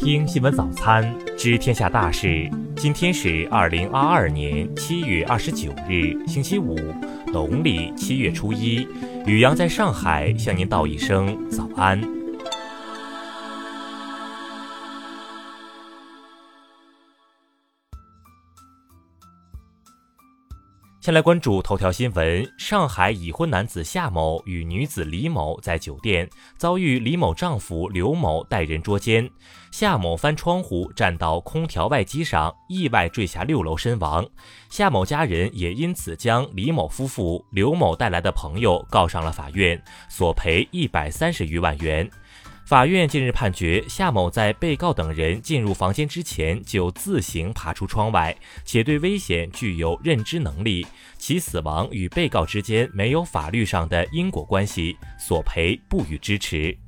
听新闻早餐，知天下大事。今天是二零二二年七月二十九日，星期五，农历七月初一。宇阳在上海向您道一声早安。先来关注头条新闻：上海已婚男子夏某与女子李某在酒店遭遇李某丈夫刘某带人捉奸，夏某翻窗户站到空调外机上，意外坠下六楼身亡。夏某家人也因此将李某夫妇、刘某带来的朋友告上了法院，索赔一百三十余万元。法院近日判决，夏某在被告等人进入房间之前就自行爬出窗外，且对危险具有认知能力，其死亡与被告之间没有法律上的因果关系，索赔不予支持。